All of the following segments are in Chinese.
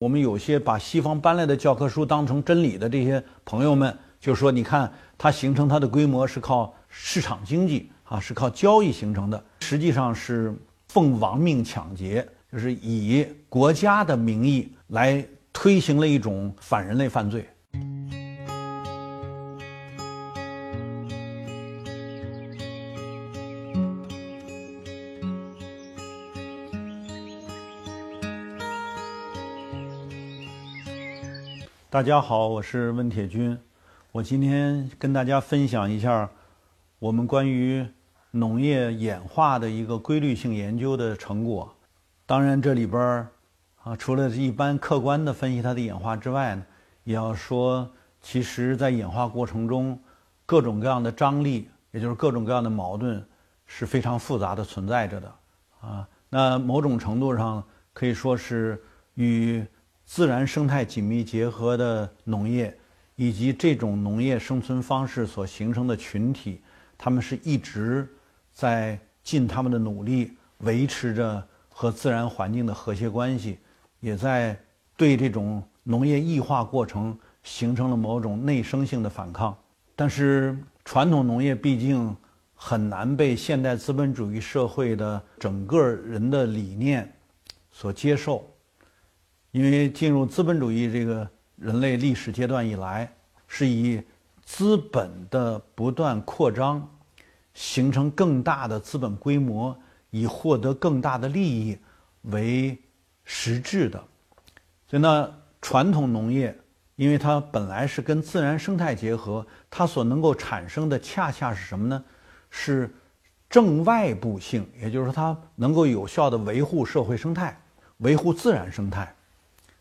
我们有些把西方搬来的教科书当成真理的这些朋友们，就说：你看，它形成它的规模是靠市场经济啊，是靠交易形成的，实际上是奉亡命抢劫，就是以国家的名义来推行了一种反人类犯罪。大家好，我是温铁军。我今天跟大家分享一下我们关于农业演化的一个规律性研究的成果。当然，这里边啊，除了一般客观的分析它的演化之外呢，也要说，其实在演化过程中，各种各样的张力，也就是各种各样的矛盾，是非常复杂的存在着的啊。那某种程度上可以说是与自然生态紧密结合的农业，以及这种农业生存方式所形成的群体，他们是一直在尽他们的努力维持着和自然环境的和谐关系，也在对这种农业异化过程形成了某种内生性的反抗。但是，传统农业毕竟很难被现代资本主义社会的整个人的理念所接受。因为进入资本主义这个人类历史阶段以来，是以资本的不断扩张，形成更大的资本规模，以获得更大的利益为实质的。所以呢，传统农业，因为它本来是跟自然生态结合，它所能够产生的恰恰是什么呢？是正外部性，也就是说，它能够有效的维护社会生态，维护自然生态。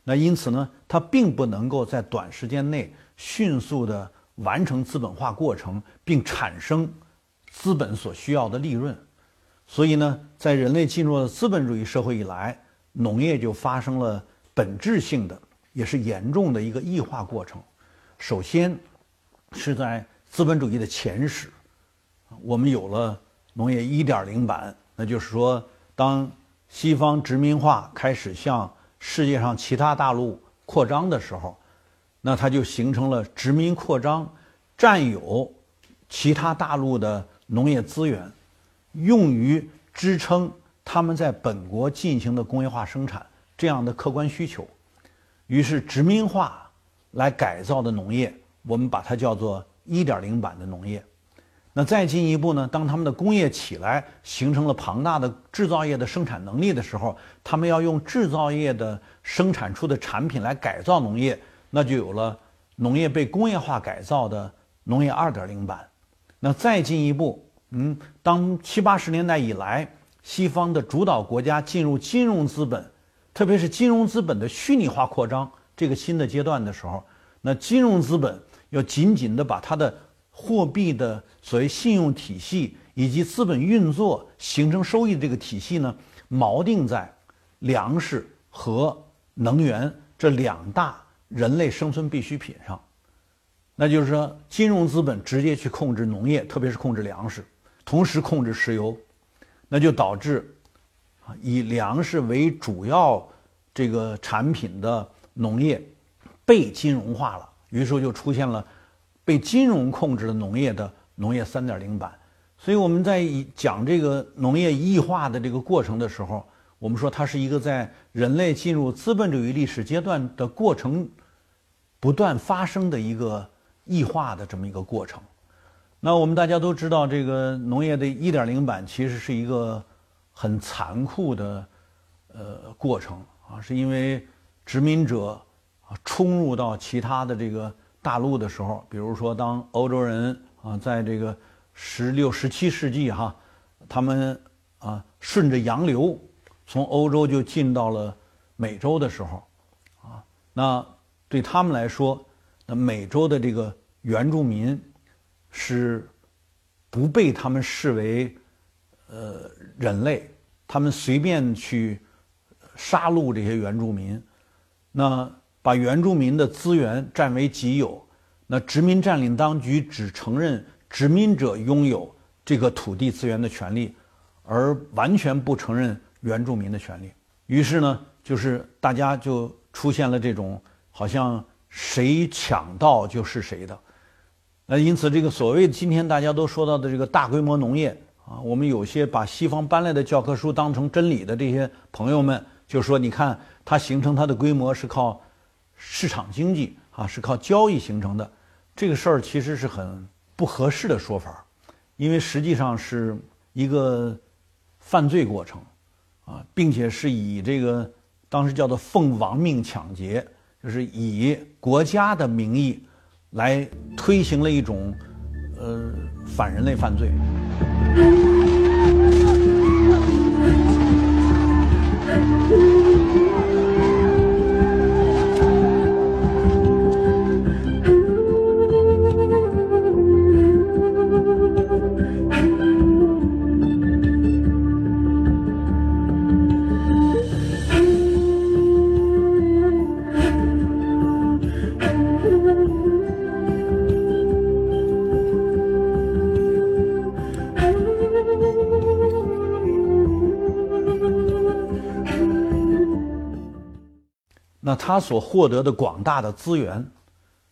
那因此呢，它并不能够在短时间内迅速的完成资本化过程，并产生资本所需要的利润。所以呢，在人类进入了资本主义社会以来，农业就发生了本质性的，也是严重的一个异化过程。首先，是在资本主义的前史，我们有了农业1.0版，那就是说，当西方殖民化开始向世界上其他大陆扩张的时候，那它就形成了殖民扩张，占有其他大陆的农业资源，用于支撑他们在本国进行的工业化生产这样的客观需求。于是，殖民化来改造的农业，我们把它叫做1.0版的农业。那再进一步呢？当他们的工业起来，形成了庞大的制造业的生产能力的时候，他们要用制造业的生产出的产品来改造农业，那就有了农业被工业化改造的农业二点零版。那再进一步，嗯，当七八十年代以来，西方的主导国家进入金融资本，特别是金融资本的虚拟化扩张这个新的阶段的时候，那金融资本要紧紧的把它的。货币的所谓信用体系以及资本运作形成收益的这个体系呢，锚定在粮食和能源这两大人类生存必需品上。那就是说，金融资本直接去控制农业，特别是控制粮食，同时控制石油，那就导致啊以粮食为主要这个产品的农业被金融化了，于是就出现了。被金融控制的农业的农业三点零版，所以我们在讲这个农业异化的这个过程的时候，我们说它是一个在人类进入资本主义历史阶段的过程不断发生的一个异化的这么一个过程。那我们大家都知道，这个农业的一点零版其实是一个很残酷的呃过程啊，是因为殖民者啊冲入到其他的这个。大陆的时候，比如说，当欧洲人啊，在这个十六、十七世纪哈，他们啊顺着洋流从欧洲就进到了美洲的时候，啊，那对他们来说，那美洲的这个原住民是不被他们视为呃人类，他们随便去杀戮这些原住民，那。把原住民的资源占为己有，那殖民占领当局只承认殖民者拥有这个土地资源的权利，而完全不承认原住民的权利。于是呢，就是大家就出现了这种好像谁抢到就是谁的。那因此，这个所谓今天大家都说到的这个大规模农业啊，我们有些把西方搬来的教科书当成真理的这些朋友们，就说你看它形成它的规模是靠市场经济啊，是靠交易形成的。这个事儿其实是很不合适的说法，因为实际上是一个犯罪过程啊，并且是以这个。当时叫做奉王命抢劫，就是以国家的名义来推行了一种呃反人类犯罪。那他所获得的广大的资源，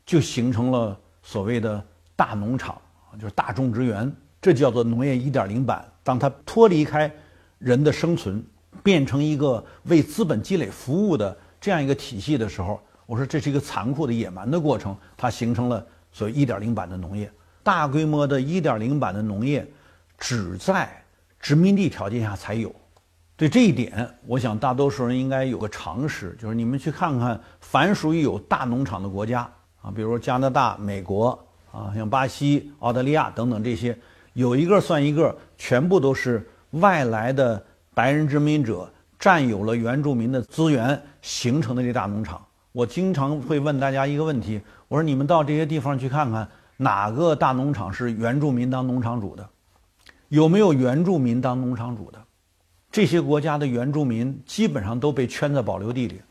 就形成了所谓的大农场，就是大种植园，这叫做农业一点零版。当他脱离开人的生存，变成一个为资本积累服务的这样一个体系的时候，我说这是一个残酷的野蛮的过程，它形成了所谓一点零版的农业。大规模的一点零版的农业，只在殖民地条件下才有。对这一点，我想大多数人应该有个常识，就是你们去看看，凡属于有大农场的国家啊，比如加拿大、美国啊，像巴西、澳大利亚等等这些，有一个算一个，全部都是外来的白人殖民者占有了原住民的资源形成的这大农场。我经常会问大家一个问题，我说你们到这些地方去看看，哪个大农场是原住民当农场主的？有没有原住民当农场主的？这些国家的原住民基本上都被圈在保留地里，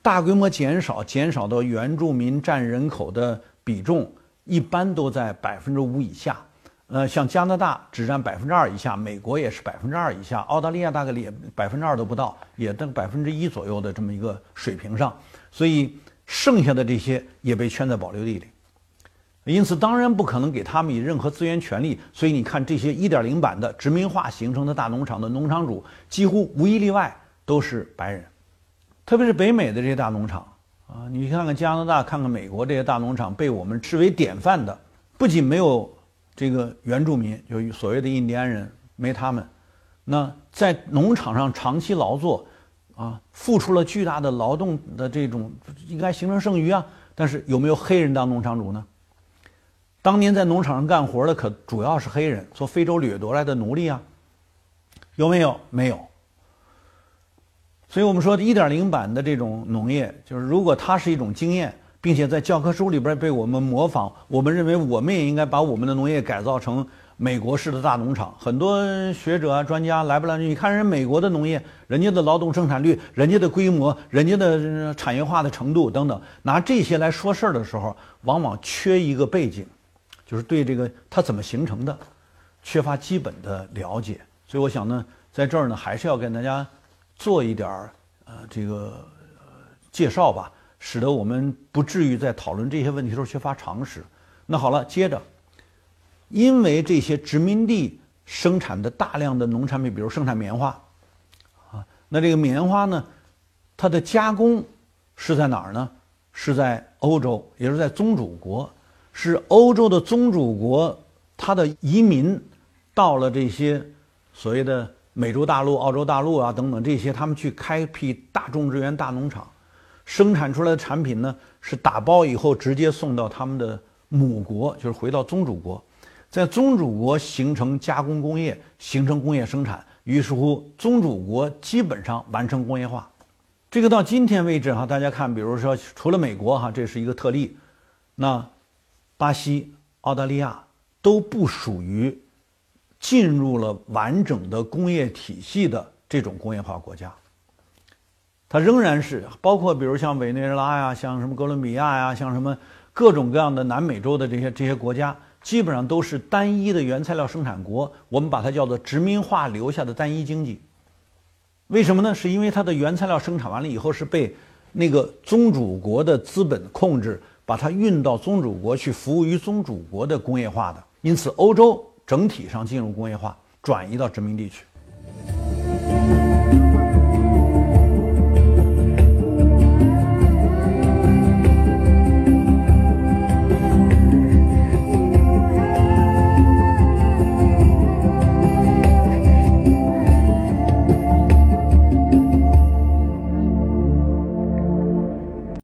大规模减少，减少到原住民占人口的比重一般都在百分之五以下。呃，像加拿大只占百分之二以下，美国也是百分之二以下，澳大利亚大概也百分之二都不到，也在百分之一左右的这么一个水平上。所以剩下的这些也被圈在保留地里。因此，当然不可能给他们以任何资源权利。所以，你看这些1.0版的殖民化形成的大农场的农场主，几乎无一例外都是白人，特别是北美的这些大农场啊，你看看加拿大，看看美国这些大农场，被我们视为典范的，不仅没有这个原住民，就所谓的印第安人，没他们，那在农场上长期劳作，啊，付出了巨大的劳动的这种，应该形成剩余啊。但是有没有黑人当农场主呢？当年在农场上干活的可主要是黑人，从非洲掠夺来的奴隶啊，有没有？没有。所以我们说，一点零版的这种农业，就是如果它是一种经验，并且在教科书里边被我们模仿，我们认为我们也应该把我们的农业改造成美国式的大农场。很多学者啊、专家来不来？你看人美国的农业，人家的劳动生产率、人家的规模、人家的产业化的程度等等，拿这些来说事儿的时候，往往缺一个背景。就是对这个它怎么形成的，缺乏基本的了解，所以我想呢，在这儿呢，还是要跟大家做一点儿呃这个介绍吧，使得我们不至于在讨论这些问题的时候缺乏常识。那好了，接着，因为这些殖民地生产的大量的农产品，比如生产棉花，啊，那这个棉花呢，它的加工是在哪儿呢？是在欧洲，也是在宗主国。是欧洲的宗主国，他的移民到了这些所谓的美洲大陆、澳洲大陆啊等等这些，他们去开辟大种植园、大农场，生产出来的产品呢是打包以后直接送到他们的母国，就是回到宗主国，在宗主国形成加工工业，形成工业生产，于是乎宗主国基本上完成工业化。这个到今天为止哈，大家看，比如说除了美国哈，这是一个特例，那。巴西、澳大利亚都不属于进入了完整的工业体系的这种工业化国家，它仍然是包括比如像委内瑞拉呀、像什么哥伦比亚呀、像什么各种各样的南美洲的这些这些国家，基本上都是单一的原材料生产国，我们把它叫做殖民化留下的单一经济。为什么呢？是因为它的原材料生产完了以后是被那个宗主国的资本控制，把它运到宗主国去服务于宗主国的工业化的。因此，欧洲整体上进入工业化，转移到殖民地去。